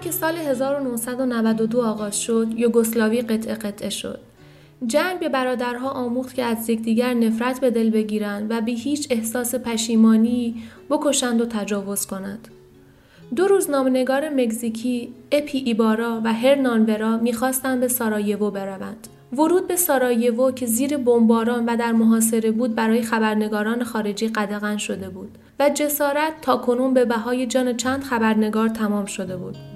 همین که سال 1992 آغاز شد یوگسلاوی قطعه قطعه شد جنگ به برادرها آموخت که از یکدیگر نفرت به دل بگیرند و بی هیچ احساس پشیمانی بکشند و تجاوز کنند. دو روزنامه‌نگار مکزیکی اپی ایبارا و هرنانورا می‌خواستند به سارایوو بروند. ورود به سارایوو که زیر بمباران و در محاصره بود برای خبرنگاران خارجی قدغن شده بود و جسارت تا کنون به بهای جان چند خبرنگار تمام شده بود.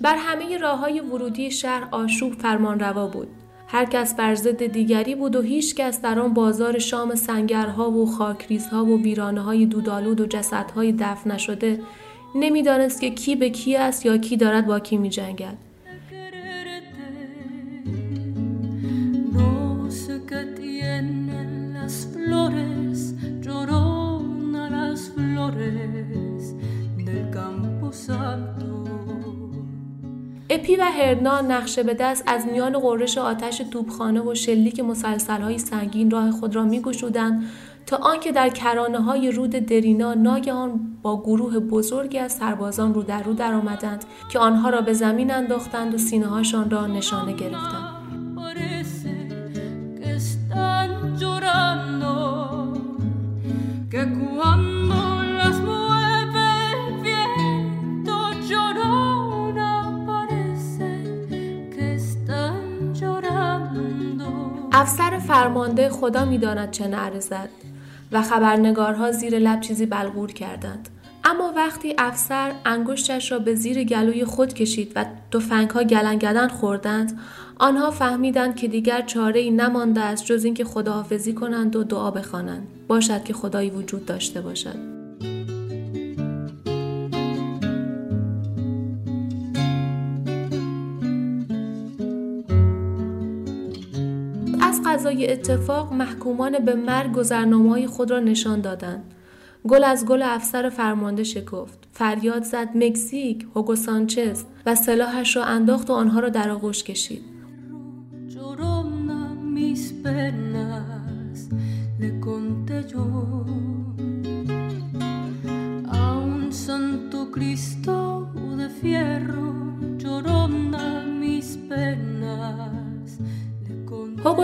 بر همه راه های ورودی شهر آشوب فرمانروا بود. هر کس بر ضد دیگری بود و هیچ کس در آن بازار شام سنگرها و خاکریزها و ویرانه های دودالود و جسدهای دفن نشده نمی‌دانست که کی به کی است یا کی دارد با کی می جنگد. اپی و هرنا نقشه به دست از میان قررش آتش توپخانه و شلیک های سنگین راه خود را میگشودند تا آنکه در کرانه های رود درینا ناگهان با گروه بزرگی از سربازان رو در رو درآمدند که آنها را به زمین انداختند و سینه هاشان را نشانه گرفتند. افسر فرمانده خدا می‌داند چه نرزد و خبرنگارها زیر لب چیزی بلغور کردند. اما وقتی افسر انگشتش را به زیر گلوی خود کشید و ها گلنگدن خوردند آنها فهمیدند که دیگر چاره ای نمانده است جز اینکه خداحافظی کنند و دعا بخوانند. باشد که خدایی وجود داشته باشد. قضای اتفاق محکومان به مرگ گذرنامه‌های خود را نشان دادند. گل از گل افسر فرمانده شکفت. فریاد زد مکزیک، هوگو سانچز و سلاحش را انداخت و آنها را در آغوش کشید.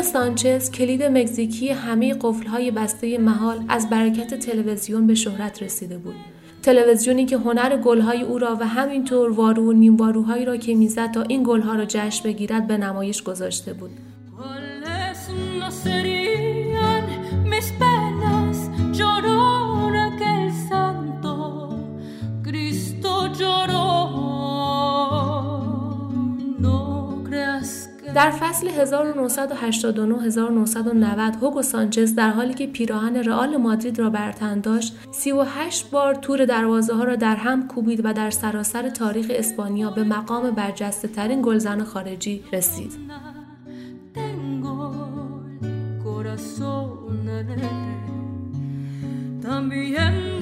سانچز کلید مکزیکی همه قفلهای بسته محال از برکت تلویزیون به شهرت رسیده بود. تلویزیونی که هنر گلهای او را و همینطور وارو و نیم واروهایی را که می‌زد تا این گلها را جشن بگیرد به نمایش گذاشته بود. در فصل 1989-1990 هوگو سانچز در حالی که پیراهن رئال مادرید را بر تن داشت 38 بار تور دروازه ها را در هم کوبید و در سراسر تاریخ اسپانیا به مقام برجسته ترین گلزن خارجی رسید. También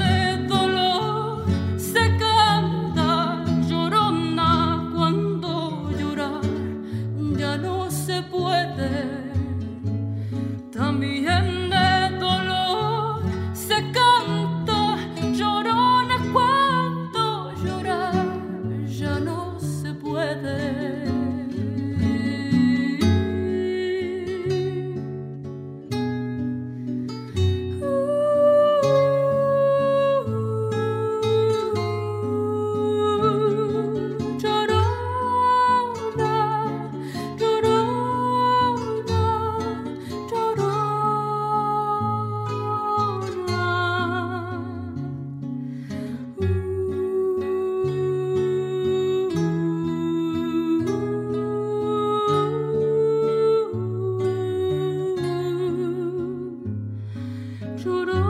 lloró.